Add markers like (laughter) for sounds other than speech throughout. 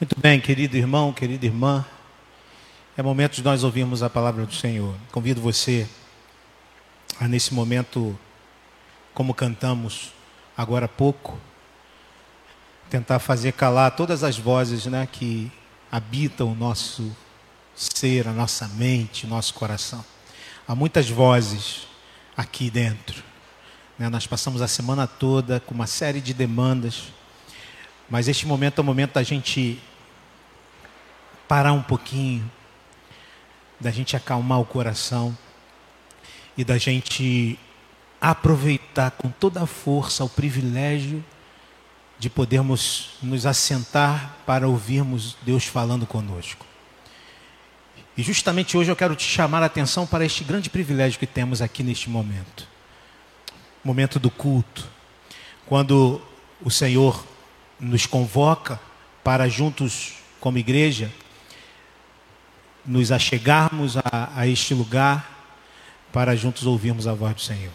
Muito bem, querido irmão, querida irmã. É momento de nós ouvirmos a palavra do Senhor. Convido você a, nesse momento, como cantamos agora há pouco, tentar fazer calar todas as vozes né, que habitam o nosso ser, a nossa mente, o nosso coração. Há muitas vozes aqui dentro. Né? Nós passamos a semana toda com uma série de demandas, mas este momento é o momento da gente parar um pouquinho, da gente acalmar o coração e da gente aproveitar com toda a força o privilégio de podermos nos assentar para ouvirmos Deus falando conosco. E justamente hoje eu quero te chamar a atenção para este grande privilégio que temos aqui neste momento. Momento do culto. Quando o Senhor nos convoca para juntos como igreja nos achegarmos a, a este lugar para juntos ouvirmos a voz do Senhor.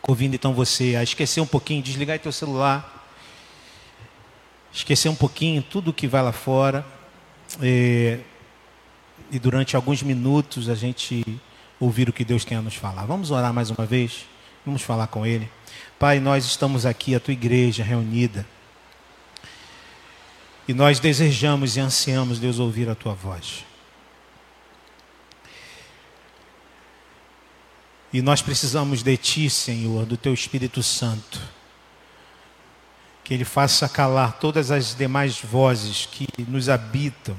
Convido então você a esquecer um pouquinho, desligar teu celular, esquecer um pouquinho tudo que vai lá fora e, e durante alguns minutos a gente ouvir o que Deus tem a nos falar. Vamos orar mais uma vez? Vamos falar com Ele. Pai, nós estamos aqui, a tua igreja reunida. E nós desejamos e ansiamos, Deus, ouvir a tua voz. E nós precisamos de Ti, Senhor, do Teu Espírito Santo. Que Ele faça calar todas as demais vozes que nos habitam.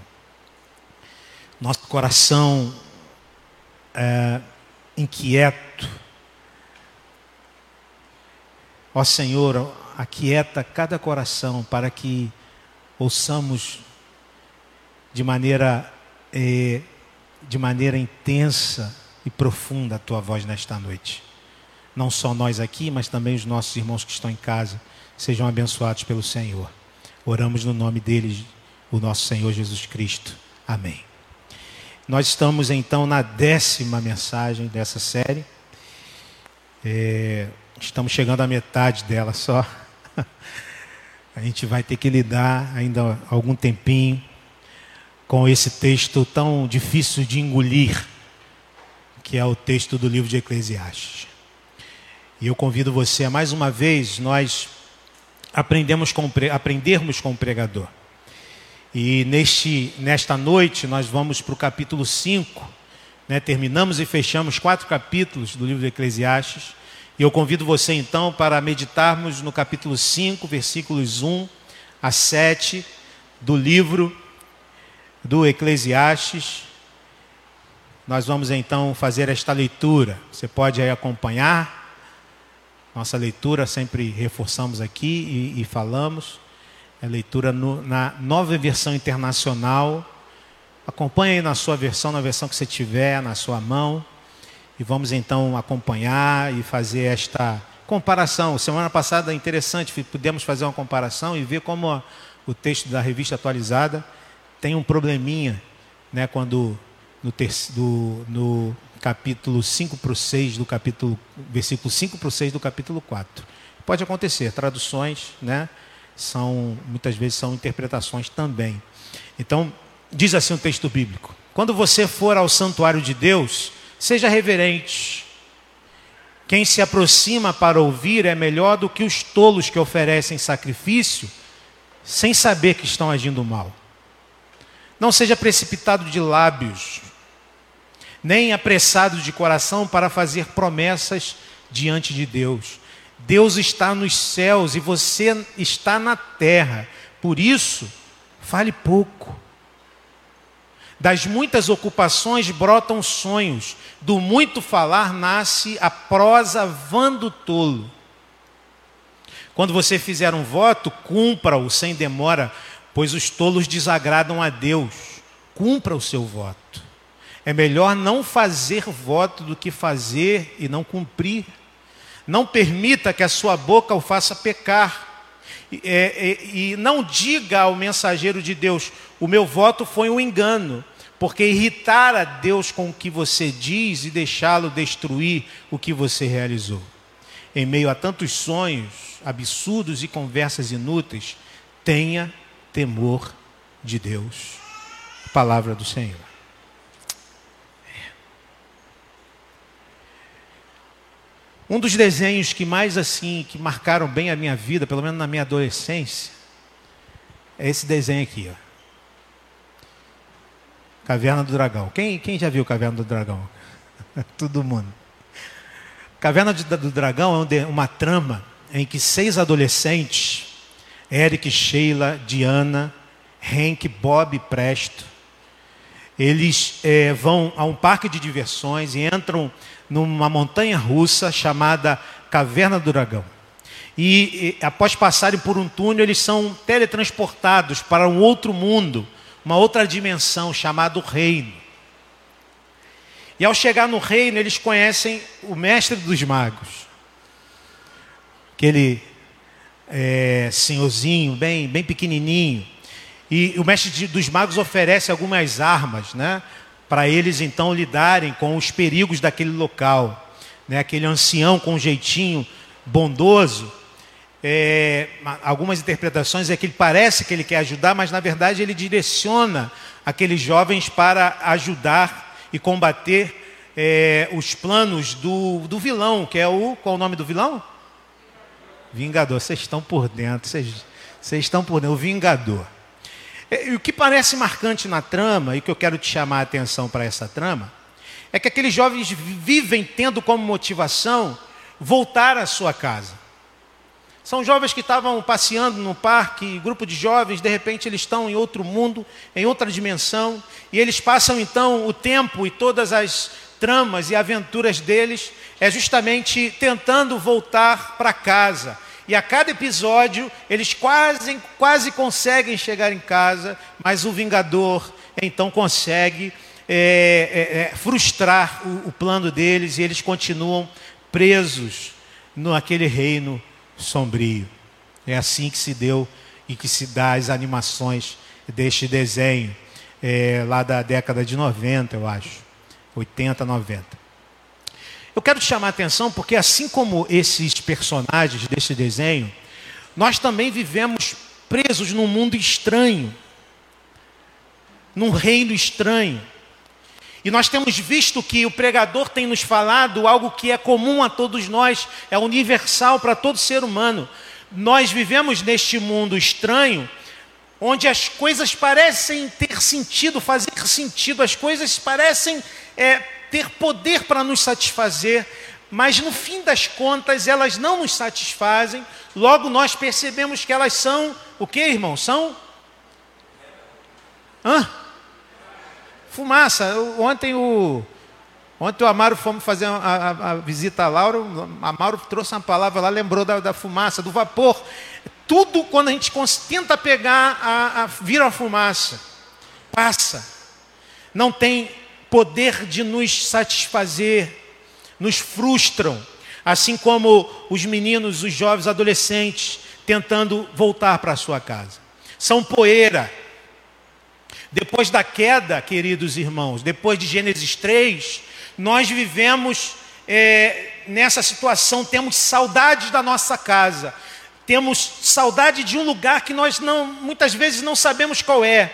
Nosso coração é, inquieto. Ó Senhor, aquieta cada coração para que ouçamos de maneira, eh, de maneira intensa e profunda a tua voz nesta noite. Não só nós aqui, mas também os nossos irmãos que estão em casa sejam abençoados pelo Senhor. Oramos no nome deles, o nosso Senhor Jesus Cristo. Amém. Nós estamos então na décima mensagem dessa série. É, estamos chegando à metade dela só. (laughs) A gente vai ter que lidar ainda algum tempinho com esse texto tão difícil de engolir que é o texto do livro de Eclesiastes. E eu convido você a mais uma vez nós aprendemos com, aprendermos com o pregador. E neste, nesta noite nós vamos para o capítulo 5, né? terminamos e fechamos quatro capítulos do livro de Eclesiastes. E eu convido você então para meditarmos no capítulo 5, versículos 1 a 7 do livro do Eclesiastes. Nós vamos então fazer esta leitura. Você pode aí acompanhar. Nossa leitura sempre reforçamos aqui e, e falamos. É leitura no, na nova versão internacional. Acompanhe aí na sua versão, na versão que você tiver na sua mão. E vamos então acompanhar e fazer esta comparação. Semana passada, interessante, pudemos fazer uma comparação e ver como o texto da revista atualizada tem um probleminha, né, quando no, do, no capítulo 5 para o 6 do capítulo, versículo 5 para o 6 do capítulo 4. Pode acontecer, traduções, né? São, muitas vezes são interpretações também. Então, diz assim o texto bíblico: Quando você for ao santuário de Deus, seja reverente. Quem se aproxima para ouvir é melhor do que os tolos que oferecem sacrifício sem saber que estão agindo mal. Não seja precipitado de lábios, nem apressado de coração para fazer promessas diante de Deus. Deus está nos céus e você está na terra. Por isso, fale pouco. Das muitas ocupações brotam sonhos, do muito falar nasce a prosa vã do tolo. Quando você fizer um voto, cumpra-o sem demora, pois os tolos desagradam a Deus. Cumpra o seu voto. É melhor não fazer voto do que fazer e não cumprir. Não permita que a sua boca o faça pecar. E, é, e, não diga ao mensageiro de Deus: o meu voto foi um engano, porque irritar a Deus com o que você diz e deixá-lo destruir o que você realizou. Em meio a tantos sonhos absurdos e conversas inúteis, tenha temor de Deus. palavra do Senhor. Um dos desenhos que mais assim, que marcaram bem a minha vida, pelo menos na minha adolescência, é esse desenho aqui, ó. Caverna do Dragão. Quem, quem já viu Caverna do Dragão? (laughs) Todo mundo. Caverna do Dragão é uma trama em que seis adolescentes, Eric, Sheila, Diana, Hank, Bob e Presto, eles é, vão a um parque de diversões e entram numa montanha russa chamada Caverna do Dragão. E, e após passarem por um túnel, eles são teletransportados para um outro mundo, uma outra dimensão chamada Reino. E ao chegar no reino, eles conhecem o mestre dos magos. Aquele é, senhorzinho, bem, bem pequenininho. E o mestre dos magos oferece algumas armas, né? Para eles então lidarem com os perigos daquele local. Né? Aquele ancião com um jeitinho bondoso. É, algumas interpretações é que ele parece que ele quer ajudar, mas na verdade ele direciona aqueles jovens para ajudar e combater é, os planos do, do vilão, que é o. Qual o nome do vilão? Vingador. Vocês estão por dentro, vocês estão por dentro. O Vingador. E, o que parece marcante na trama, e que eu quero te chamar a atenção para essa trama, é que aqueles jovens vivem tendo como motivação voltar à sua casa. São jovens que estavam passeando no parque, grupo de jovens, de repente eles estão em outro mundo, em outra dimensão, e eles passam então o tempo e todas as tramas e aventuras deles é justamente tentando voltar para casa. E a cada episódio eles quase, quase conseguem chegar em casa, mas o Vingador então consegue é, é, é, frustrar o, o plano deles e eles continuam presos naquele reino sombrio. É assim que se deu e que se dá as animações deste desenho, é, lá da década de 90, eu acho, 80, 90. Eu quero te chamar a atenção porque, assim como esses personagens desse desenho, nós também vivemos presos num mundo estranho, num reino estranho. E nós temos visto que o pregador tem nos falado algo que é comum a todos nós, é universal para todo ser humano. Nós vivemos neste mundo estranho, onde as coisas parecem ter sentido, fazer sentido, as coisas parecem é, ter poder para nos satisfazer, mas no fim das contas elas não nos satisfazem, logo nós percebemos que elas são o que, irmão? São? Hã? Fumaça. Ontem o. Ontem o Amaro fomos fazer a, a, a visita a Laura, o Amaro trouxe uma palavra lá, lembrou da, da fumaça, do vapor. Tudo quando a gente tenta pegar, a, a, vira a fumaça. Passa. Não tem poder de nos satisfazer, nos frustram. Assim como os meninos, os jovens, adolescentes, tentando voltar para sua casa. São poeira depois da queda, queridos irmãos, depois de Gênesis 3, nós vivemos é, nessa situação, temos saudades da nossa casa, temos saudade de um lugar que nós não, muitas vezes não sabemos qual é,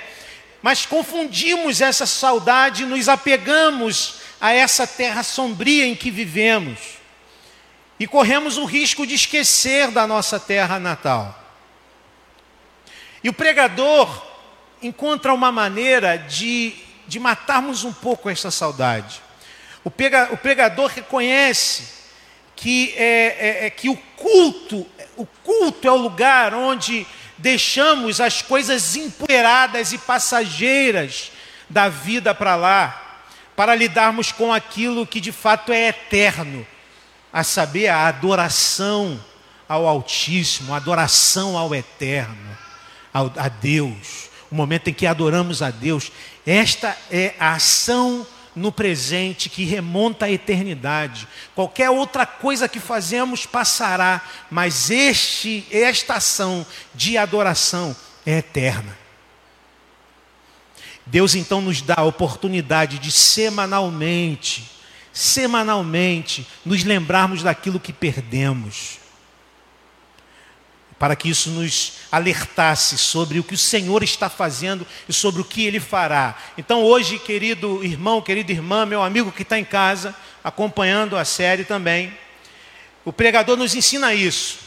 mas confundimos essa saudade, nos apegamos a essa terra sombria em que vivemos e corremos o risco de esquecer da nossa terra natal. E o pregador, encontra uma maneira de, de matarmos um pouco essa saudade. O, pega, o pregador reconhece que, é, é, é, que o culto, o culto é o lugar onde deixamos as coisas empoeiradas e passageiras da vida para lá, para lidarmos com aquilo que de fato é eterno, a saber, a adoração ao Altíssimo, a adoração ao Eterno, ao, a Deus o momento em que adoramos a Deus. Esta é a ação no presente que remonta à eternidade. Qualquer outra coisa que fazemos passará, mas este, esta ação de adoração é eterna. Deus então nos dá a oportunidade de semanalmente, semanalmente, nos lembrarmos daquilo que perdemos. Para que isso nos alertasse sobre o que o Senhor está fazendo e sobre o que Ele fará. Então, hoje, querido irmão, querida irmã, meu amigo que está em casa, acompanhando a série também, o pregador nos ensina isso.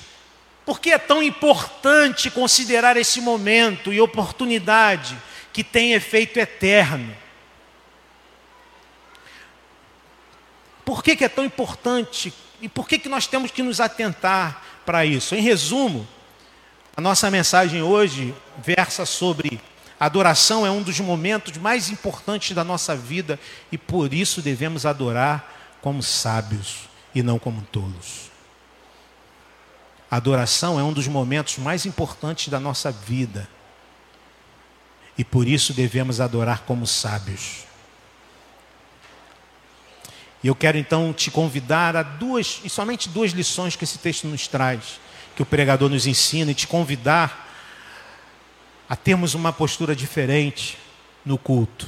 Por que é tão importante considerar esse momento e oportunidade que tem efeito eterno? Por que, que é tão importante e por que, que nós temos que nos atentar para isso? Em resumo, a nossa mensagem hoje versa sobre adoração é um dos momentos mais importantes da nossa vida e por isso devemos adorar como sábios e não como tolos. adoração é um dos momentos mais importantes da nossa vida e por isso devemos adorar como sábios. E eu quero então te convidar a duas, e somente duas lições que esse texto nos traz que o pregador nos ensina e te convidar a termos uma postura diferente no culto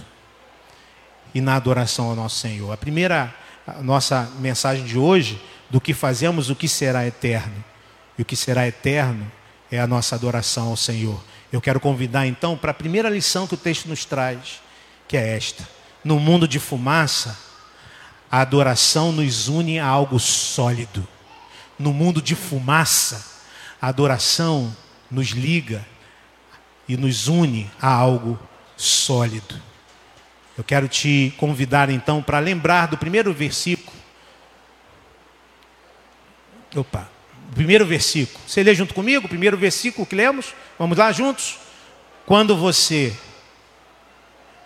e na adoração ao nosso Senhor. A primeira a nossa mensagem de hoje, do que fazemos, o que será eterno. E o que será eterno é a nossa adoração ao Senhor. Eu quero convidar então para a primeira lição que o texto nos traz, que é esta: no mundo de fumaça, a adoração nos une a algo sólido. No mundo de fumaça, a adoração nos liga e nos une a algo sólido. Eu quero te convidar então para lembrar do primeiro versículo. Opa, primeiro versículo. Você lê junto comigo primeiro versículo que lemos? Vamos lá juntos? Quando você.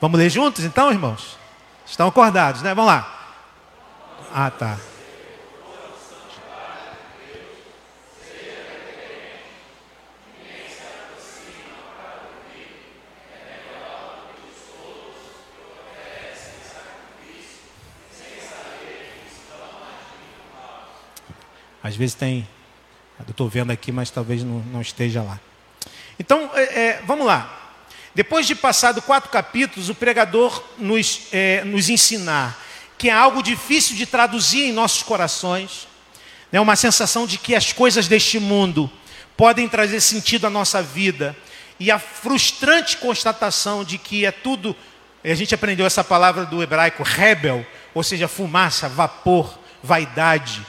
Vamos ler juntos então, irmãos? Estão acordados, né? Vamos lá. Ah, tá. Às vezes tem. Eu estou vendo aqui, mas talvez não, não esteja lá. Então, é, é, vamos lá. Depois de passado quatro capítulos, o pregador nos, é, nos ensinar que é algo difícil de traduzir em nossos corações, né, uma sensação de que as coisas deste mundo podem trazer sentido à nossa vida, e a frustrante constatação de que é tudo, a gente aprendeu essa palavra do hebraico, rebel, ou seja, fumaça, vapor, vaidade,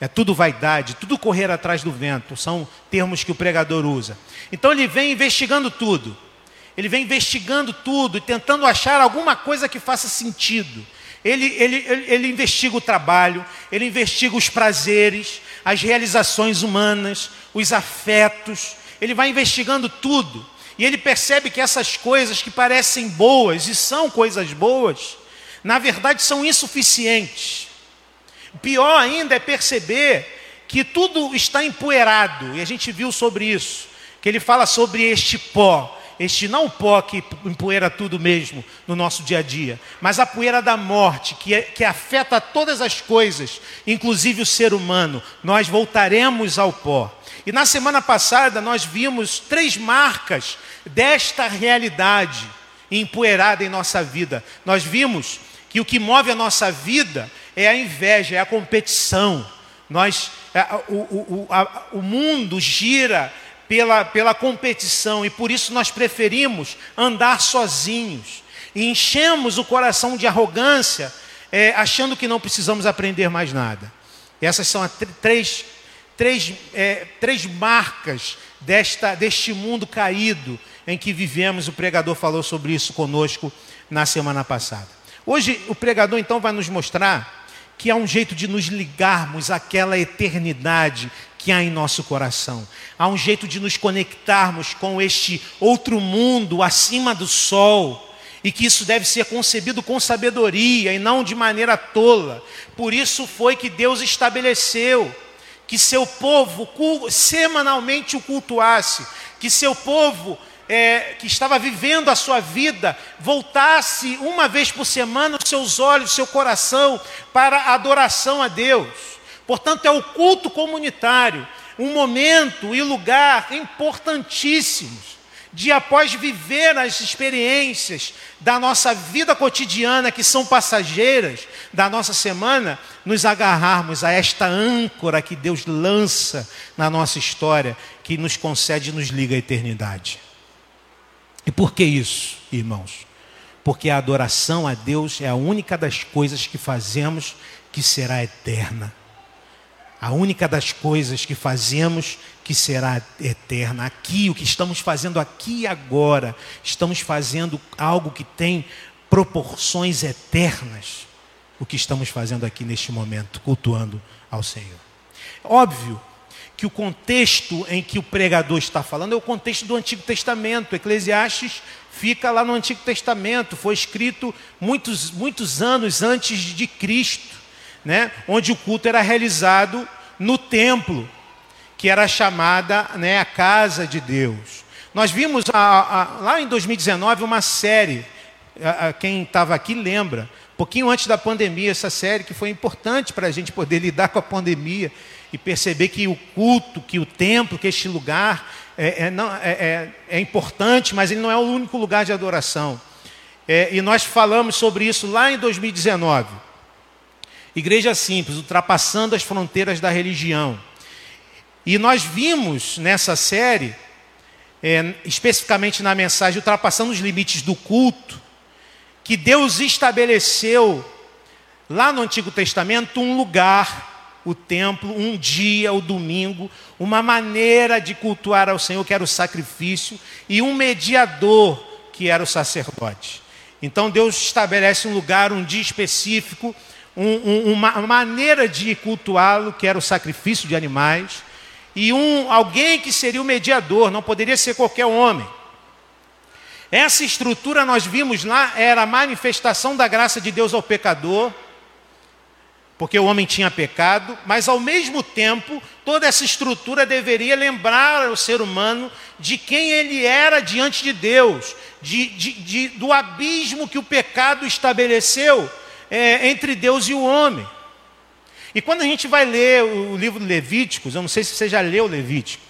é tudo vaidade, tudo correr atrás do vento, são termos que o pregador usa. Então ele vem investigando tudo. Ele vem investigando tudo e tentando achar alguma coisa que faça sentido. Ele, ele, ele, ele, investiga o trabalho, ele investiga os prazeres, as realizações humanas, os afetos, ele vai investigando tudo. E ele percebe que essas coisas que parecem boas e são coisas boas, na verdade são insuficientes. Pior ainda é perceber que tudo está empoeirado, e a gente viu sobre isso, que ele fala sobre este pó, este não pó que empoeira tudo mesmo no nosso dia a dia, mas a poeira da morte, que, é, que afeta todas as coisas, inclusive o ser humano. Nós voltaremos ao pó. E na semana passada nós vimos três marcas desta realidade empoeirada em nossa vida. Nós vimos que o que move a nossa vida é a inveja, é a competição. Nós, é, o, o, a, o mundo gira pela, pela competição e por isso nós preferimos andar sozinhos e enchemos o coração de arrogância, é, achando que não precisamos aprender mais nada. Essas são as três, três, é, três marcas desta, deste mundo caído em que vivemos. O pregador falou sobre isso conosco na semana passada. Hoje o pregador então vai nos mostrar que há um jeito de nos ligarmos àquela eternidade que há em nosso coração. Há um jeito de nos conectarmos com este outro mundo acima do sol. E que isso deve ser concebido com sabedoria e não de maneira tola. Por isso foi que Deus estabeleceu que seu povo semanalmente o cultuasse, que seu povo é, que estava vivendo a sua vida voltasse uma vez por semana os seus olhos, seu coração para a adoração a Deus. Portanto, é o culto comunitário, um momento e lugar importantíssimos de após viver as experiências da nossa vida cotidiana que são passageiras da nossa semana, nos agarrarmos a esta âncora que Deus lança na nossa história, que nos concede e nos liga à eternidade. E por que isso, irmãos? Porque a adoração a Deus é a única das coisas que fazemos que será eterna. A única das coisas que fazemos que será eterna. Aqui, o que estamos fazendo aqui e agora, estamos fazendo algo que tem proporções eternas. O que estamos fazendo aqui neste momento, cultuando ao Senhor. Óbvio que o contexto em que o pregador está falando é o contexto do Antigo Testamento. Eclesiastes fica lá no Antigo Testamento, foi escrito muitos, muitos anos antes de Cristo, né? onde o culto era realizado no templo, que era chamada né, a casa de Deus. Nós vimos a, a, lá em 2019 uma série, a, quem estava aqui lembra, um pouquinho antes da pandemia, essa série que foi importante para a gente poder (laughs) lidar com a pandemia e perceber que o culto, que o templo, que este lugar é, é, não, é, é, é importante, mas ele não é o único lugar de adoração. É, e nós falamos sobre isso lá em 2019. Igreja simples, ultrapassando as fronteiras da religião. E nós vimos nessa série, é, especificamente na mensagem Ultrapassando os Limites do Culto, que Deus estabeleceu lá no Antigo Testamento um lugar o templo, um dia, o domingo, uma maneira de cultuar ao Senhor, que era o sacrifício, e um mediador, que era o sacerdote. Então Deus estabelece um lugar, um dia específico, um, um, uma maneira de cultuá-lo, que era o sacrifício de animais, e um, alguém que seria o mediador, não poderia ser qualquer homem. Essa estrutura nós vimos lá era a manifestação da graça de Deus ao pecador, porque o homem tinha pecado, mas ao mesmo tempo, toda essa estrutura deveria lembrar o ser humano de quem ele era diante de Deus, de, de, de, do abismo que o pecado estabeleceu é, entre Deus e o homem. E quando a gente vai ler o livro de Levíticos, eu não sei se você já leu Levítico,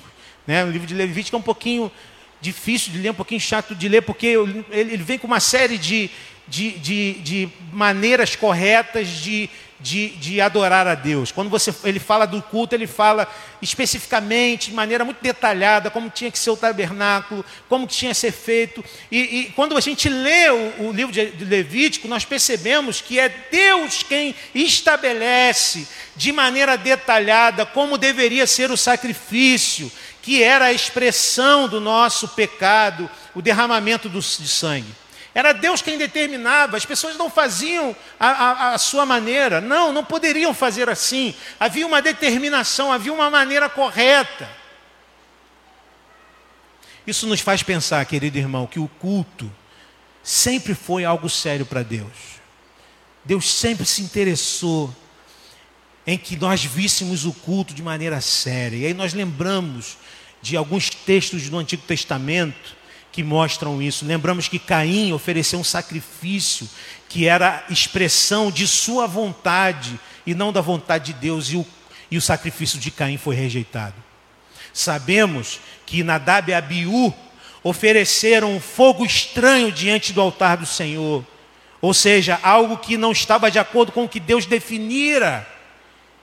né? o livro de Levítico é um pouquinho difícil de ler, um pouquinho chato de ler, porque ele vem com uma série de, de, de, de maneiras corretas de de, de adorar a Deus. Quando você, ele fala do culto, ele fala especificamente, de maneira muito detalhada, como tinha que ser o tabernáculo, como tinha que ser feito. E, e quando a gente lê o, o livro de, Levítico, nós percebemos que é Deus quem estabelece de maneira detalhada como deveria ser o sacrifício, que era a expressão do nosso pecado, o derramamento do, de sangue. Era Deus quem determinava, as pessoas não faziam a, a, a, sua maneira, não, não poderiam fazer assim. Havia uma determinação, havia uma maneira correta. Isso nos faz pensar, querido irmão, que o culto sempre foi algo sério para Deus. Deus sempre se interessou em que nós víssemos o culto de maneira séria. E aí nós lembramos de alguns textos do Antigo Testamento que mostram isso. Lembramos que Caim ofereceu um sacrifício que era expressão de sua vontade e não da vontade de Deus, e o, e o sacrifício de Caim foi rejeitado. Sabemos que Nadab e Abiú ofereceram um fogo estranho diante do altar do Senhor, ou seja, algo que não estava de acordo com o que Deus definira.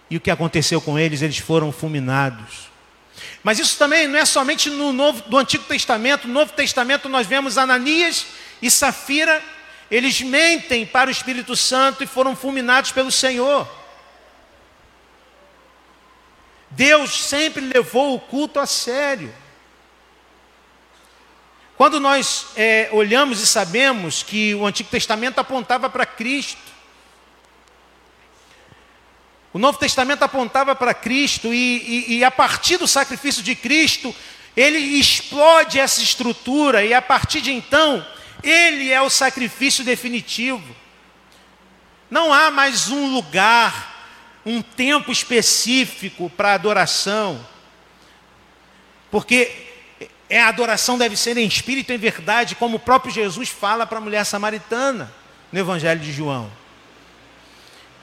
E o que aconteceu com eles? Eles foram fulminados. Mas isso também não é somente no Novo, do Antigo Testamento. No Novo Testamento nós vemos Ananias e Safira, eles mentem para o Espírito Santo e foram fulminados pelo Senhor. Deus sempre levou o culto a sério. Quando nós é, olhamos e sabemos que o Antigo Testamento apontava para Cristo, o Novo Testamento apontava para Cristo e, e, e, a partir do sacrifício de Cristo, ele explode essa estrutura e a partir de então, ele é o sacrifício definitivo. Não há mais um lugar, um tempo específico para adoração, porque é, a adoração deve ser em espírito e em verdade, como o próprio Jesus fala para a mulher samaritana no Evangelho de João.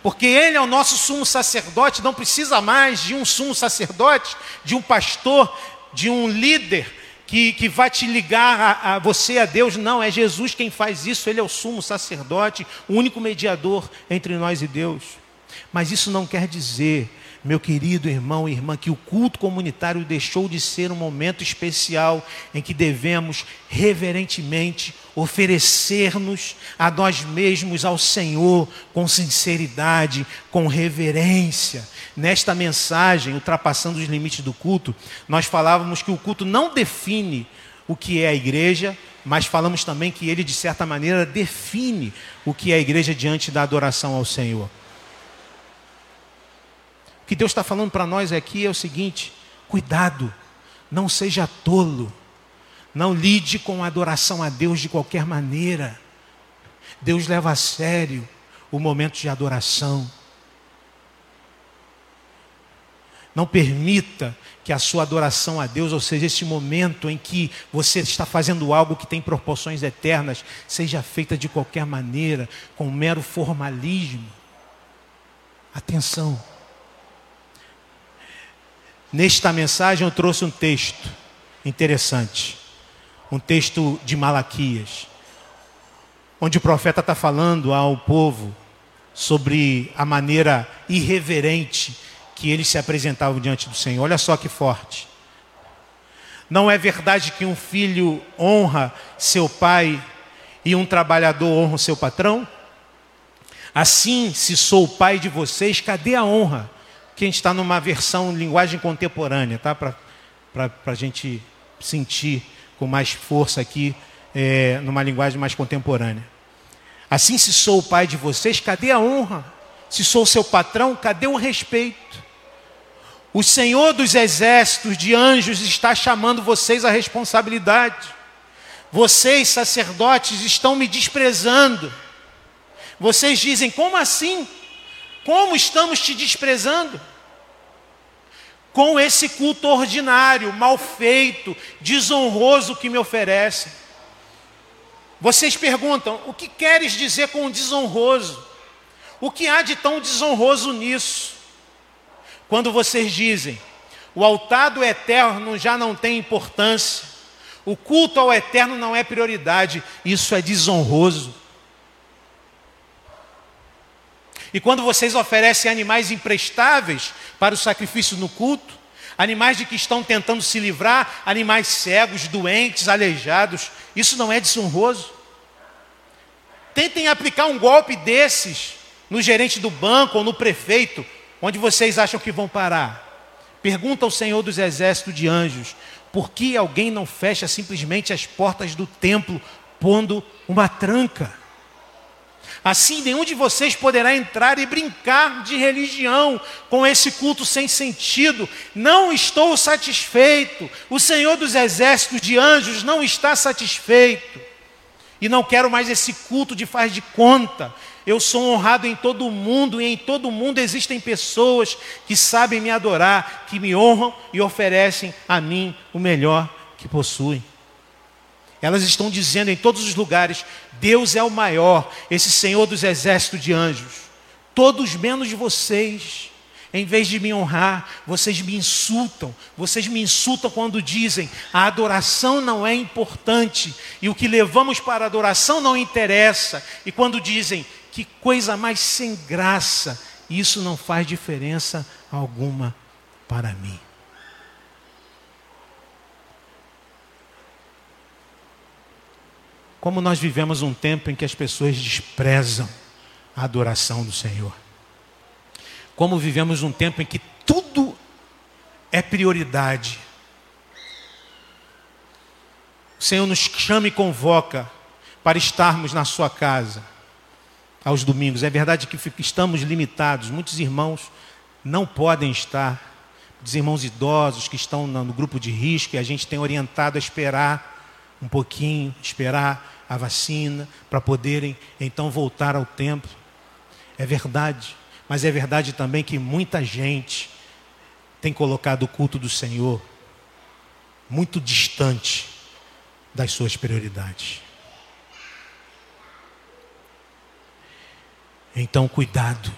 Porque ele é o nosso sumo sacerdote, não precisa mais de um sumo sacerdote, de um pastor, de um líder que, que vai te ligar a, a você, a Deus. Não, é Jesus quem faz isso, ele é o sumo sacerdote, o único mediador entre nós e Deus. Mas isso não quer dizer meu querido irmão e irmã, que o culto comunitário deixou de ser um momento especial em que devemos reverentemente oferecer-nos a nós mesmos ao Senhor com sinceridade, com reverência. Nesta mensagem, ultrapassando os limites do culto, nós falávamos que o culto não define o que é a igreja, mas falamos também que ele, de certa maneira, define o que é a igreja diante da adoração ao Senhor. O que Deus está falando para nós aqui é o seguinte: cuidado, não seja tolo, não lide com a adoração a Deus de qualquer maneira. Deus leva a sério o momento de adoração. Não permita que a sua adoração a Deus, ou seja, esse momento em que você está fazendo algo que tem proporções eternas, seja feita de qualquer maneira, com mero formalismo. Atenção. Nesta mensagem eu trouxe um texto interessante, um texto de Malaquias, onde o profeta está falando ao povo sobre a maneira irreverente que eles se apresentavam diante do Senhor. Olha só que forte. Não é verdade que um filho honra seu pai e um trabalhador honra o seu patrão? Assim, se sou o pai de vocês, cadê a honra? Que a gente está numa versão linguagem contemporânea, tá? Para a gente sentir com mais força aqui, é, numa linguagem mais contemporânea. Assim, se sou o pai de vocês, cadê a honra? Se sou seu patrão, cadê o respeito? O Senhor dos exércitos de anjos está chamando vocês à responsabilidade. Vocês, sacerdotes, estão me desprezando. Vocês dizem: como assim? Como estamos te desprezando? Com esse culto ordinário, mal feito, desonroso que me oferecem. Vocês perguntam: o que queres dizer com desonroso? O que há de tão desonroso nisso? Quando vocês dizem, o altar do eterno já não tem importância, o culto ao eterno não é prioridade, isso é desonroso. E quando vocês oferecem animais imprestáveis para o sacrifício no culto, animais de que estão tentando se livrar, animais cegos, doentes, aleijados, isso não é desonroso. Tentem aplicar um golpe desses no gerente do banco ou no prefeito, Onde vocês acham que vão parar? Pergunta ao Senhor dos Exércitos de Anjos: por que alguém não fecha simplesmente as portas do templo, pondo uma tranca? Assim, nenhum de vocês poderá entrar e brincar de religião com esse culto sem sentido. Não estou satisfeito. O Senhor dos Exércitos de Anjos não está satisfeito. E não quero mais esse culto de faz de conta. Eu sou honrado em todo o mundo, e em todo o mundo existem pessoas que sabem me adorar, que me honram e oferecem a mim o melhor que possuem. Elas estão dizendo em todos os lugares: Deus é o maior, esse Senhor dos exércitos de anjos. Todos menos vocês. Em vez de me honrar, vocês me insultam. Vocês me insultam quando dizem a adoração não é importante e o que levamos para a adoração não interessa. E quando dizem que coisa mais sem graça. Isso não faz diferença alguma para mim. Como nós vivemos um tempo em que as pessoas desprezam a adoração do Senhor. Como vivemos um tempo em que tudo é prioridade. O Senhor nos chama e convoca para estarmos na sua casa aos domingos. É verdade que estamos limitados, muitos irmãos não podem estar, os irmãos idosos que estão no grupo de risco, e a gente tem orientado a esperar um pouquinho, esperar a vacina, para poderem então voltar ao templo. É verdade, mas é verdade também que muita gente tem colocado o culto do Senhor muito distante das suas prioridades. Então, cuidado.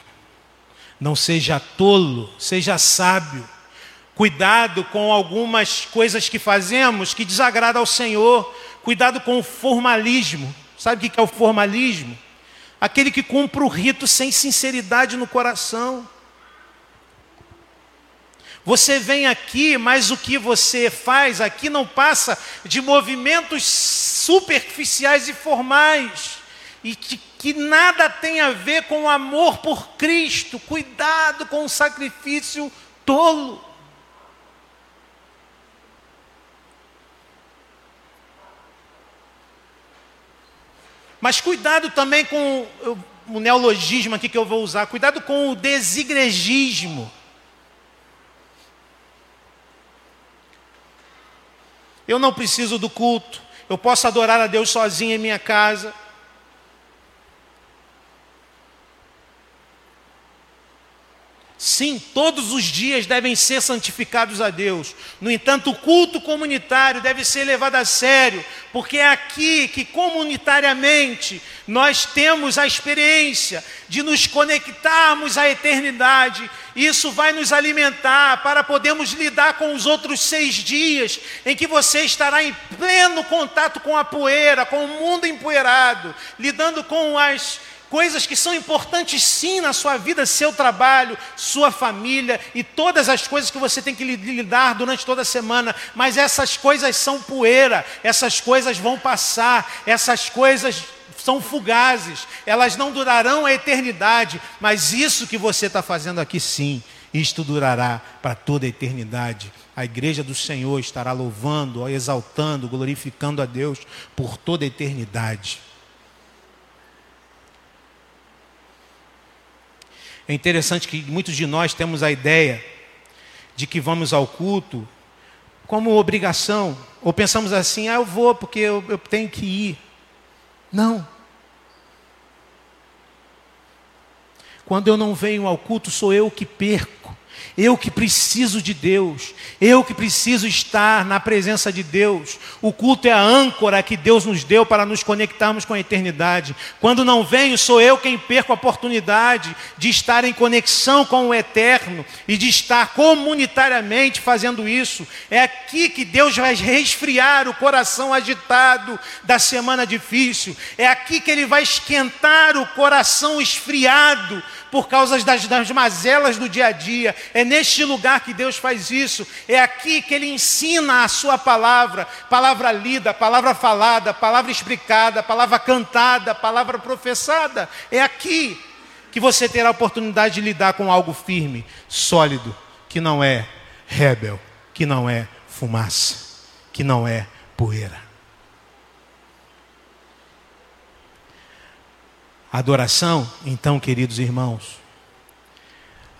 Não seja tolo, seja sábio. Cuidado com algumas coisas que fazemos que desagradam ao Senhor. Cuidado com o formalismo. Sabe o que é o formalismo? Aquele que cumpre o rito sem sinceridade no coração. Você vem aqui, mas o que você faz aqui não passa de movimentos superficiais e formais, e que, que nada tem a ver com o amor por Cristo. Cuidado com o sacrifício tolo. Mas cuidado também com o neologismo aqui que eu vou usar, cuidado com o desigrejismo. Eu não preciso do culto. Eu posso adorar a Deus sozinho em minha casa. Sim, todos os dias devem ser santificados a Deus. No entanto, o culto comunitário deve ser levado a sério, porque é aqui que comunitariamente nós temos a experiência de nos conectarmos à eternidade. Isso vai nos alimentar para podermos lidar com os outros seis dias em que você estará em pleno contato com a poeira, com o mundo empoeirado, lidando com as coisas que são importantes sim na sua vida, seu trabalho, sua família e todas as coisas que você tem que lidar durante toda a semana, mas essas coisas são poeira, essas coisas vão passar, essas coisas são fugazes, elas não durarão a eternidade, mas isso que você está fazendo aqui sim, isto durará para toda a eternidade. A igreja do Senhor estará louvando, exaltando, glorificando a Deus por toda a eternidade. É interessante que muitos de nós temos a ideia de que vamos ao culto como obrigação, ou pensamos assim, ah, eu vou porque eu, eu tenho que ir. Não. Quando eu não venho ao culto, sou eu que perco. Eu que preciso de Deus, eu que preciso estar na presença de Deus. O culto é a âncora que Deus nos deu para nos conectarmos com a eternidade. Quando não venho, sou eu quem perco a oportunidade de estar em conexão com o eterno e de estar comunitariamente fazendo isso. É aqui que Deus vai resfriar o coração agitado da semana difícil. É aqui que Ele vai esquentar o coração esfriado por causa das, das mazelas do dia a dia. É neste lugar que Deus faz isso. É aqui que Ele ensina a Sua palavra, palavra lida, palavra falada, palavra explicada, palavra cantada, palavra professada. É aqui que você terá a oportunidade de lidar com algo firme, sólido, que não é rebel, que não é fumaça, que não é poeira. Adoração, então, queridos irmãos,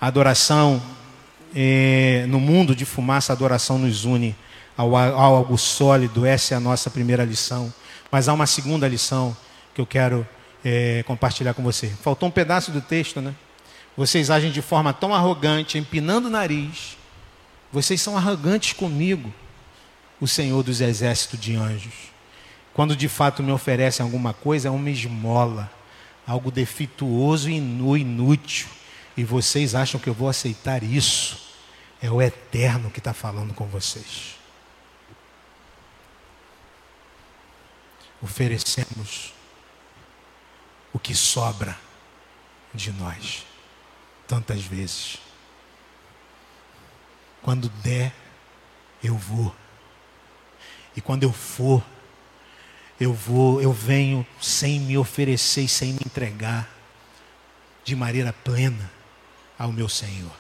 adoração, é, no mundo de fumaça, adoração nos une ao, ao algo sólido, essa é a nossa primeira lição. Mas há uma segunda lição que eu quero é, compartilhar com você. Faltou um pedaço do texto, né? Vocês agem de forma tão arrogante, empinando o nariz. Vocês são arrogantes comigo, o Senhor dos exércitos de anjos. Quando de fato me oferecem alguma coisa, é uma esmola algo defeituoso e inútil. E vocês acham que eu vou aceitar isso? É o eterno que está falando com vocês. Oferecemos o que sobra de nós, tantas vezes. Quando der, eu vou. E quando eu for, eu vou, eu venho sem me oferecer e sem me entregar de maneira plena ao meu Senhor.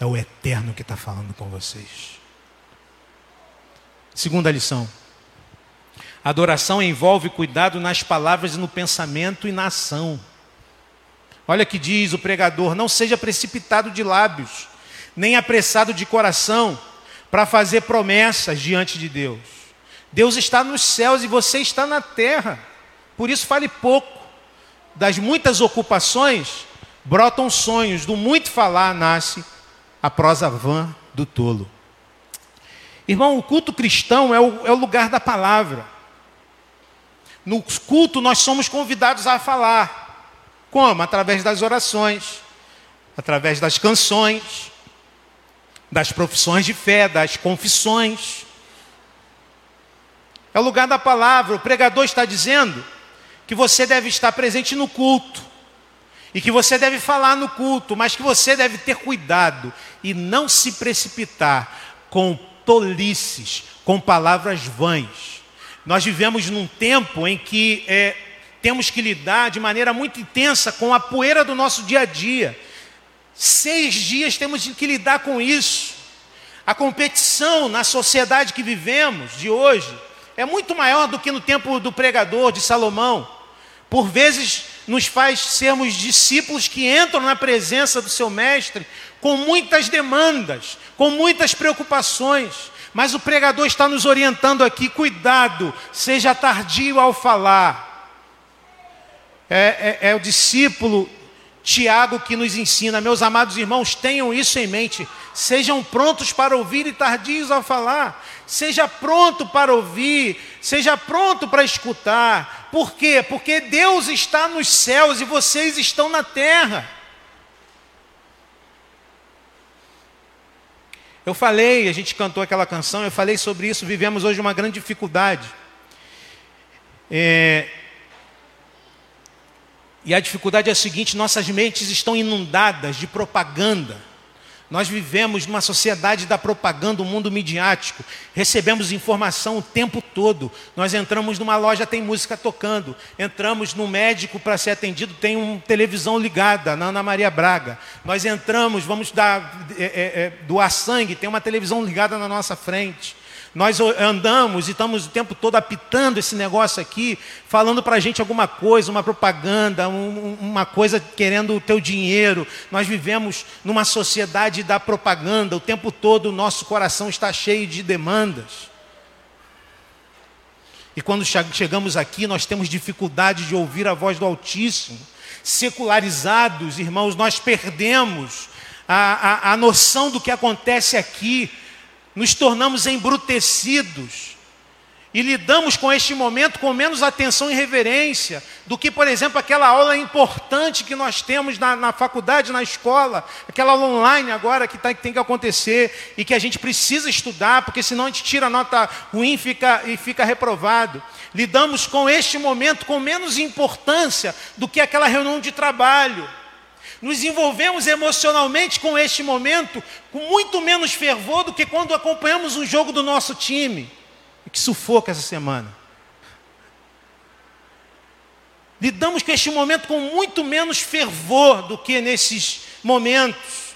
É o eterno que está falando com vocês. Segunda lição. Adoração envolve cuidado nas palavras e no pensamento e na ação. Olha que diz o pregador: não seja precipitado de lábios, nem apressado de coração, para fazer promessas diante de Deus. Deus está nos céus e você está na terra. Por isso, fale pouco. Das muitas ocupações, brotam sonhos. Do muito falar, nasce a prosa vã do tolo. Irmão, o culto cristão é o, é o lugar da palavra. No culto, nós somos convidados a falar. Como? Através das orações, através das canções, das profissões de fé, das confissões. É o lugar da palavra. O pregador está dizendo que você deve estar presente no culto. e que você deve falar no culto, mas que você deve ter cuidado e não se precipitar com tolices, com palavras vãs. Nós vivemos num tempo em que é, temos que lidar de maneira muito intensa com a poeira do nosso dia a dia. Seis dias temos que lidar com isso. A competição na sociedade que vivemos de hoje é muito maior do que no tempo do pregador de Salomão. Por vezes nos faz sermos discípulos que entram na presença do seu mestre com muitas demandas, com muitas preocupações. Mas o pregador está nos orientando aqui: cuidado, seja tardio ao falar. É, é, é o discípulo Tiago que nos ensina, meus amados irmãos, tenham isso em mente. Sejam prontos para ouvir e tardios ao falar. Seja pronto para ouvir, seja pronto para escutar. Por quê? Porque Deus está nos céus e vocês estão na terra. Eu falei, a gente cantou aquela canção, eu falei sobre isso, vivemos hoje uma grande dificuldade. É, e a dificuldade é a seguinte: nossas mentes estão inundadas de propaganda. Nós vivemos numa sociedade da propaganda, um mundo midiático. Recebemos informação o tempo todo. Nós entramos numa loja, tem música tocando. Entramos no médico para ser atendido, tem uma televisão ligada, na Ana Maria Braga. Nós entramos, vamos dar, é, é, é doar sangue, tem uma televisão ligada na nossa frente. Nós andamos e estamos o tempo todo apitando esse negócio aqui, falando para a gente alguma coisa, uma propaganda, um, uma coisa querendo o teu dinheiro. Nós vivemos numa sociedade da propaganda, o tempo todo o nosso coração está cheio de demandas. E quando chegamos aqui, nós temos dificuldade de ouvir a voz do Altíssimo. Secularizados, irmãos, nós perdemos a, a, a noção do que acontece aqui nos tornamos embrutecidos e lidamos com este momento com menos atenção e reverência do que, por exemplo, aquela aula importante que nós temos na, na faculdade, na escola, aquela aula online agora que, tá, que, tem que acontecer e que a gente precisa estudar, porque senão a gente tira nota ruim fica, e fica reprovado. Lidamos com este momento com menos importância do que aquela reunião de trabalho. Nos envolvemos emocionalmente com este momento com muito menos fervor do que quando acompanhamos um jogo do nosso time. Que sufoca essa semana. Lidamos com este momento com muito menos fervor do que nesses momentos.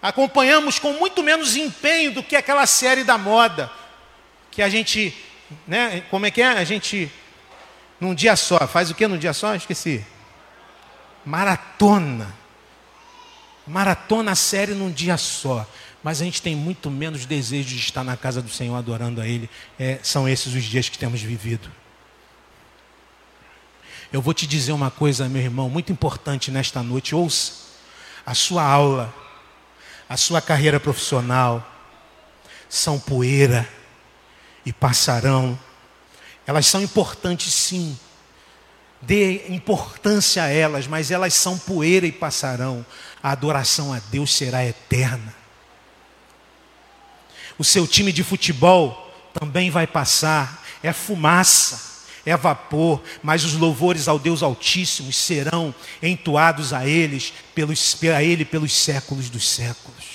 Acompanhamos com muito menos empenho do que aquela série da moda. Que a gente, né, como é que é? A gente, num dia só, faz o que num dia só? Esqueci maratona. Maratona a série num dia só. Mas a gente tem muito menos desejo de estar na casa do Senhor adorando a Ele. É, são esses os dias que temos vivido. Eu vou te dizer uma coisa, meu irmão, muito importante nesta noite. Ouça. A sua aula, a sua carreira profissional são poeira e passarão. Elas são importantes sim dê importância a elas, mas elas são poeira e passarão. A adoração a Deus será eterna. O seu time de futebol também vai passar, é fumaça, é vapor, mas os louvores ao Deus Altíssimo serão entoados a eles, pelos, a Ele pelos séculos dos séculos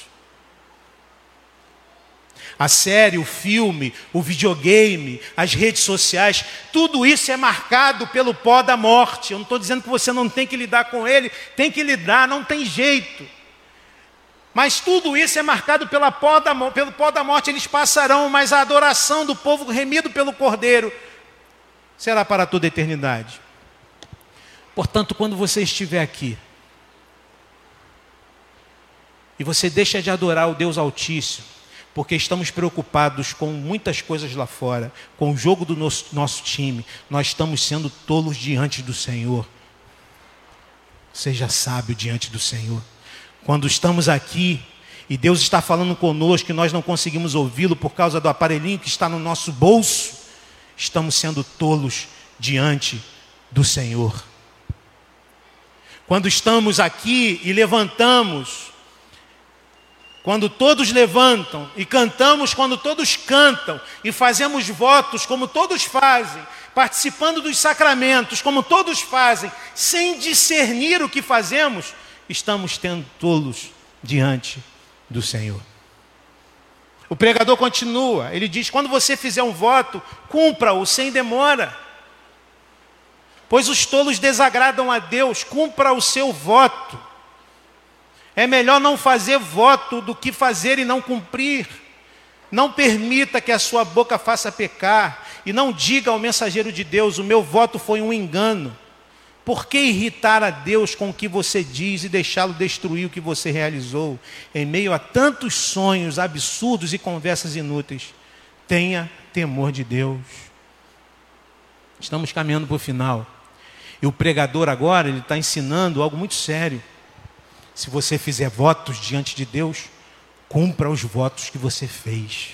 a série, o filme, o videogame, as redes sociais, tudo isso é marcado pelo pó da morte. Eu não estou dizendo que você não tem que lidar com ele, tem que lidar, não tem jeito. Mas tudo isso é marcado pela pó da, pelo pó da morte, eles passarão, mas a adoração do povo remido pelo Cordeiro será para toda a eternidade. Portanto, quando você estiver aqui, e você deixa de adorar o Deus Altíssimo, porque estamos preocupados com muitas coisas lá fora, com o jogo do nosso, nosso time, nós estamos sendo tolos diante do Senhor. Seja sábio diante do Senhor. Quando estamos aqui e Deus está falando conosco e nós não conseguimos ouvi-lo por causa do aparelhinho que está no nosso bolso, estamos sendo tolos diante do Senhor. Quando estamos aqui e levantamos quando todos levantam e cantamos quando todos cantam e fazemos votos como todos fazem, participando dos sacramentos, como todos fazem, sem discernir o que fazemos, estamos tendo tolos diante do Senhor. O pregador continua, ele diz: quando você fizer um voto, cumpra-o sem demora. Pois os tolos desagradam a Deus, cumpra o seu voto. É melhor não fazer voto do que fazer e não cumprir. Não permita que a sua boca faça pecar e não diga ao mensageiro de Deus: o meu voto foi um engano. Por que irritar a Deus com o que você diz e deixá-lo destruir o que você realizou? Em meio a tantos sonhos absurdos e conversas inúteis, tenha temor de Deus. Estamos caminhando para o final. E o pregador agora, ele está ensinando algo muito sério. Se você fizer votos diante de Deus, cumpra os votos que você fez.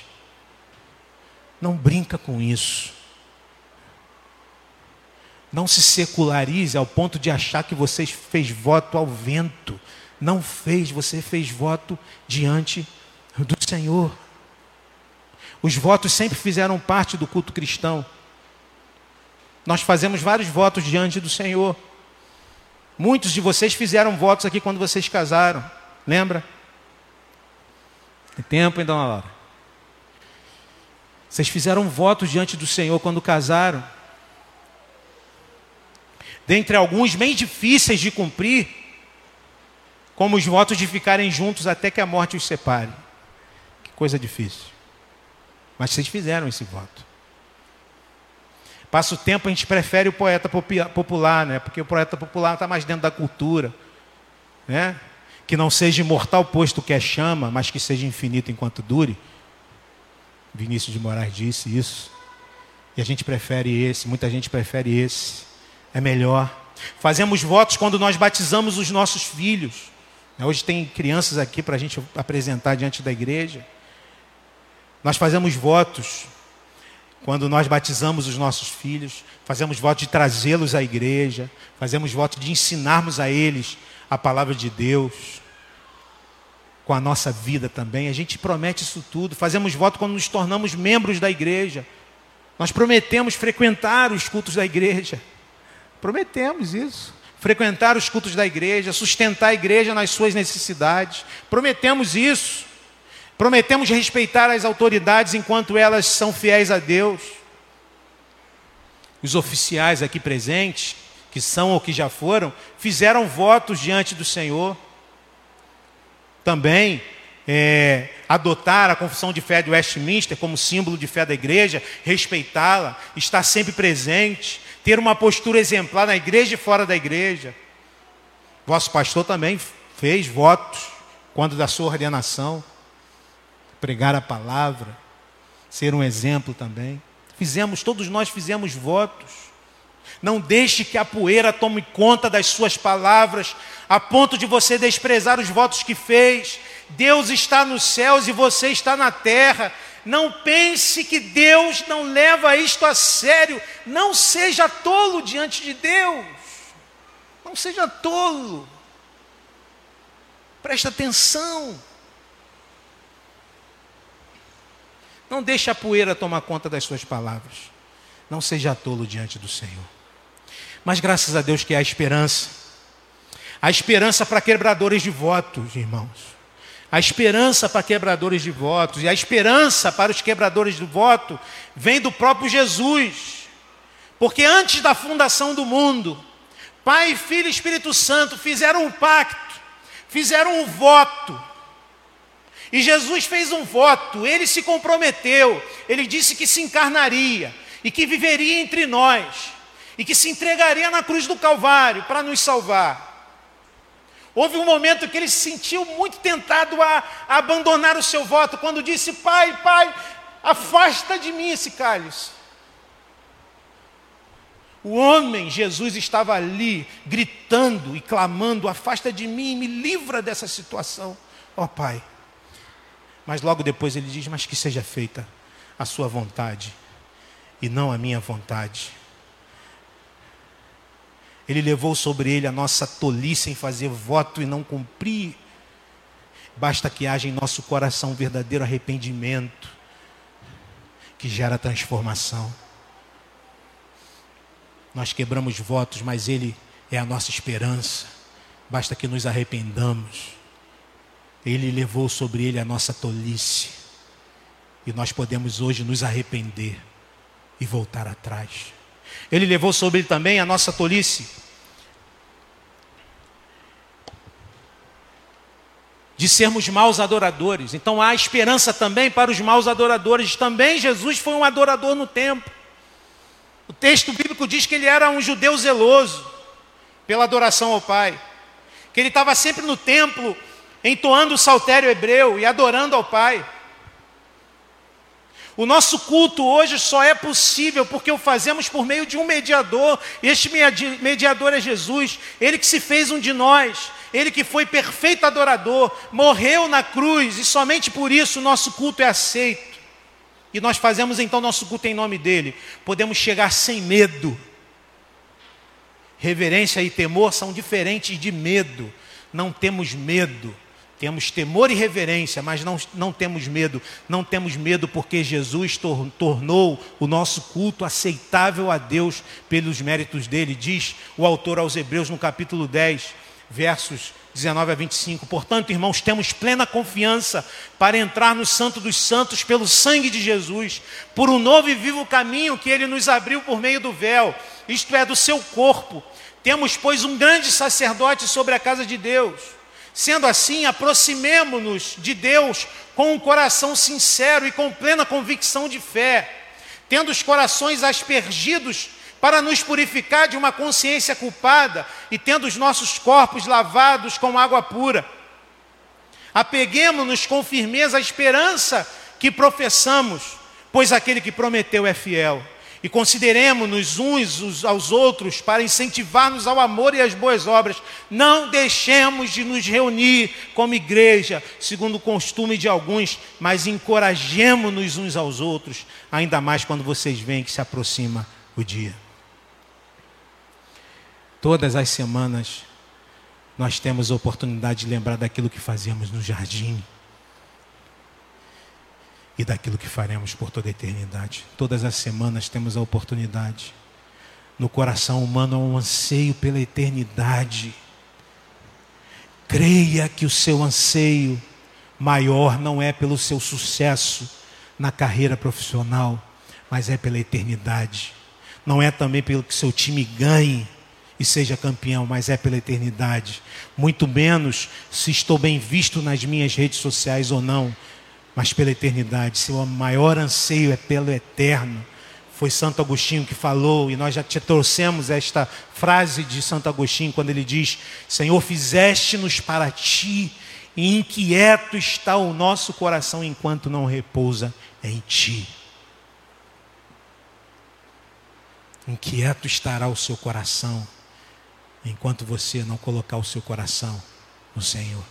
Não brinca com isso. Não se secularize ao ponto de achar que você fez voto ao vento. Não fez, você fez voto diante do Senhor. Os votos sempre fizeram parte do culto cristão. Nós fazemos vários votos diante do Senhor. Muitos de vocês fizeram votos aqui quando vocês casaram. Lembra? Tem tempo, então, Laura. Vocês fizeram votos diante do Senhor quando casaram dentre alguns bem difíceis de cumprir, como os votos de ficarem juntos até que a morte os separe. Que coisa difícil. Mas vocês fizeram esse voto. Passa o tempo, a gente prefere o poeta popular, né? porque o poeta popular está mais dentro da cultura. Né? Que não seja imortal posto que é chama, mas que seja infinito enquanto dure. Vinícius de Moraes disse isso. E a gente prefere esse, muita gente prefere esse é melhor. Fazemos votos quando nós batizamos os nossos filhos. Hoje tem crianças aqui para a gente apresentar diante da igreja. Nós fazemos votos quando nós batizamos os nossos filhos, fazemos voto de trazê-los à igreja, fazemos voto de ensinarmos a eles a palavra de Deus, com a nossa vida também. A gente promete isso tudo. Fazemos voto quando nos tornamos membros da igreja. Nós prometemos frequentar os cultos da igreja. Prometemos isso. Frequentar os cultos da igreja, sustentar a igreja nas suas necessidades. Prometemos isso. Prometemos respeitar as autoridades enquanto elas são fiéis a Deus. Os oficiais aqui presentes, que são ou que já foram, fizeram votos diante do Senhor. Também é, adotar a confissão de fé de Westminster como símbolo de fé da igreja, respeitá-la, estar sempre presente, ter uma postura exemplar na igreja e fora da igreja. Vosso pastor também fez votos quando da sua ordenação, pregar a palavra, ser um exemplo também. Fizemos, todos nós fizemos votos. Não deixe que a poeira tome conta das suas palavras, a ponto de você desprezar os votos que fez. Deus está nos céus e você está na terra. Não pense que Deus não leva isto a sério. Não seja tolo diante de Deus. Não seja tolo. Preste atenção. Não deixe a poeira tomar conta das suas palavras. Não seja tolo diante do Senhor. Mas graças a Deus que há esperança. Há esperança para quebradores de votos, irmãos. A esperança para quebradores de votos e a esperança para os quebradores de voto vem do próprio Jesus. Porque antes da fundação do mundo, Pai, Filho e Espírito Santo fizeram um pacto, fizeram um voto. E Jesus fez um voto, ele se comprometeu, ele disse que se encarnaria e que viveria entre nós e que se entregaria na cruz do Calvário para nos salvar. Houve um momento que ele se sentiu muito tentado a, a abandonar o seu voto, quando disse: Pai, Pai, afasta de mim esse cálice. O homem, Jesus, estava ali gritando e clamando: Afasta de mim, me livra dessa situação, ó oh, Pai. Mas logo depois ele diz: Mas que seja feita a Sua vontade e não a minha vontade. Ele levou sobre ele a nossa tolice em fazer voto e não cumprir. Basta que haja em nosso coração um verdadeiro arrependimento que gera transformação. Nós quebramos votos, mas Ele é a nossa esperança. Basta que nos arrependamos. Ele levou sobre ele a nossa tolice. E nós podemos hoje nos arrepender e voltar atrás. Ele levou sobre ele também a nossa tolice. De sermos maus adoradores. Então há esperança também para os maus adoradores. Também Jesus foi um adorador no templo. O texto bíblico diz que ele era um judeu zeloso pela adoração ao Pai. Que ele estava sempre no templo entoando o saltério hebreu e adorando ao Pai. O nosso culto hoje só é possível porque o fazemos por meio de um mediador, este mediador é Jesus, ele que se fez um de nós, ele que foi perfeito adorador, morreu na cruz, e somente por isso o nosso culto é aceito. E nós fazemos então nosso culto em nome dele. Podemos chegar sem medo. Reverência e temor são diferentes de medo. Não temos medo. Temos temor e reverência, mas não, não temos medo. Não temos medo porque Jesus tor tornou o nosso culto aceitável a Deus pelos méritos dele. Diz o autor aos Hebreus no capítulo 10, versos 19 a 25. Portanto, irmãos, temos plena confiança para entrar no Santo dos Santos pelo sangue de Jesus, por um novo e vivo caminho que ele nos abriu por meio do véu, isto é, do seu corpo. Temos, pois, um grande sacerdote sobre a casa de Deus Sendo assim, aproximemo-nos de Deus com um coração sincero e com plena convicção de fé, tendo os corações aspergidos para nos purificar de uma consciência culpada e tendo os nossos corpos lavados com água pura. Apeguemos-nos com firmeza à esperança que professamos, pois aquele que prometeu é fiel. E consideremos-nos uns aos outros para incentivar-nos ao amor e às boas obras. Não deixemos de nos reunir como igreja, segundo o costume de alguns, mas encorajemos-nos uns aos outros, ainda mais quando vocês veem que se aproxima o dia. Todas as semanas nós temos a oportunidade de lembrar daquilo que fazíamos no jardim e daquilo que faremos por toda a eternidade. Todas as semanas temos a oportunidade. No coração humano há um anseio pela eternidade. Creia que o seu anseio maior não é pelo seu sucesso na carreira profissional, mas é pela eternidade. Não é também pelo que seu time ganhe e seja campeão, mas é pela eternidade. Muito menos se estou bem visto nas minhas redes sociais ou não, mas pela eternidade. Seu maior anseio é pelo eterno. Foi Santo Agostinho que falou, e nós já te trouxemos esta frase de Santo Agostinho, quando ele diz: Senhor, fizeste-nos para ti, e inquieto está o nosso coração enquanto não repousa em ti. Inquieto estará o seu coração, enquanto você não colocar o seu coração no Senhor.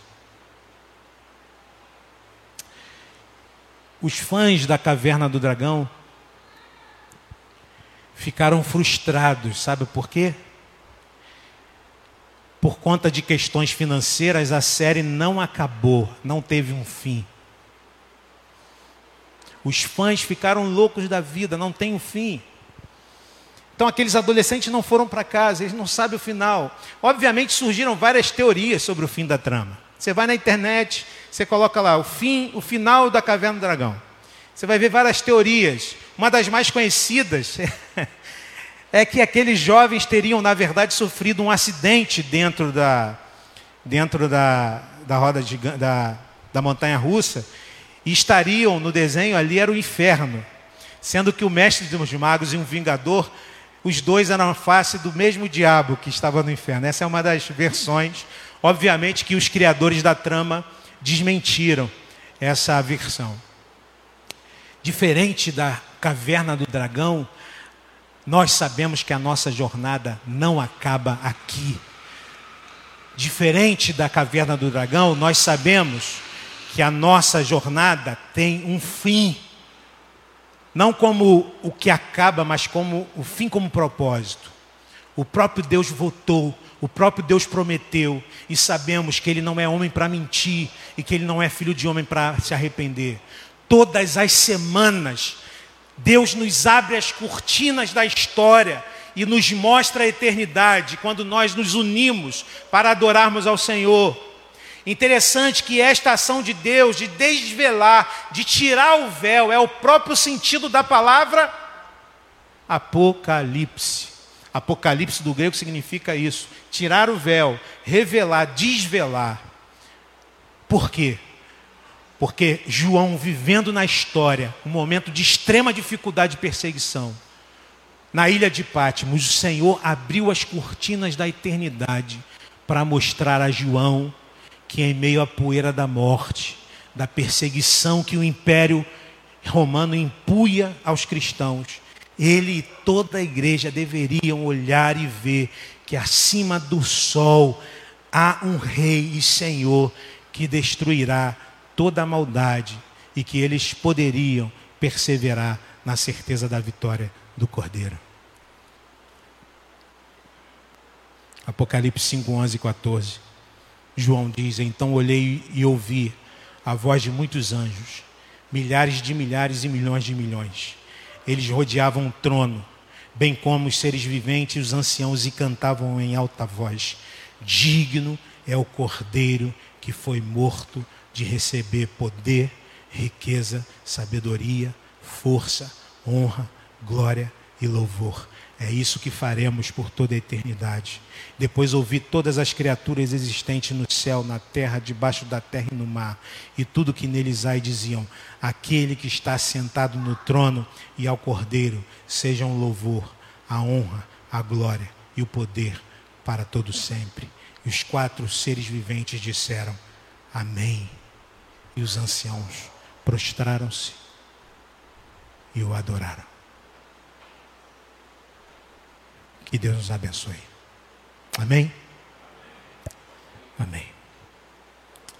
Os fãs da Caverna do Dragão ficaram frustrados, sabe por quê? Por conta de questões financeiras, a série não acabou, não teve um fim. Os fãs ficaram loucos da vida, não tem um fim. Então aqueles adolescentes não foram para casa, eles não sabem o final. Obviamente surgiram várias teorias sobre o fim da trama. Você vai na internet, você coloca lá o fim, o final da caverna do dragão. Você vai ver várias teorias. Uma das mais conhecidas (laughs) é que aqueles jovens teriam, na verdade, sofrido um acidente dentro da, dentro da, da roda de, da, da montanha russa e estariam no desenho ali era o inferno, sendo que o mestre dos magos e um vingador, os dois eram a face do mesmo diabo que estava no inferno. Essa é uma das versões, obviamente que os criadores da trama desmentiram essa versão. Diferente da caverna do dragão, nós sabemos que a nossa jornada não acaba aqui. Diferente da caverna do dragão, nós sabemos que a nossa jornada tem um fim. Não como o que acaba, mas como o fim como propósito. O próprio Deus votou o próprio Deus prometeu e sabemos que Ele não é homem para mentir e que Ele não é filho de homem para se arrepender. Todas as semanas, Deus nos abre as cortinas da história e nos mostra a eternidade quando nós nos unimos para adorarmos ao Senhor. Interessante que esta ação de Deus de desvelar, de tirar o véu, é o próprio sentido da palavra Apocalipse. Apocalipse do grego significa isso: tirar o véu, revelar, desvelar. Por quê? Porque João, vivendo na história, um momento de extrema dificuldade e perseguição, na ilha de Patmos, o Senhor abriu as cortinas da eternidade para mostrar a João que, em meio à poeira da morte, da perseguição que o império romano impunha aos cristãos, ele e toda a igreja deveriam olhar e ver que acima do sol há um Rei e Senhor que destruirá toda a maldade e que eles poderiam perseverar na certeza da vitória do Cordeiro. Apocalipse 5, 11 e 14. João diz: Então olhei e ouvi a voz de muitos anjos, milhares de milhares e milhões de milhões. Eles rodeavam o trono, bem como os seres viventes e os anciãos, e cantavam em alta voz: Digno é o Cordeiro que foi morto de receber poder, riqueza, sabedoria, força, honra, glória e louvor. É isso que faremos por toda a eternidade. Depois ouvi todas as criaturas existentes no céu, na terra, debaixo da terra e no mar, e tudo que neles há, e diziam: Aquele que está sentado no trono e ao cordeiro, sejam o louvor, a honra, a glória e o poder para todo sempre. E os quatro seres viventes disseram: Amém. E os anciãos prostraram-se e o adoraram. Que Deus nos abençoe. Amém? Amém.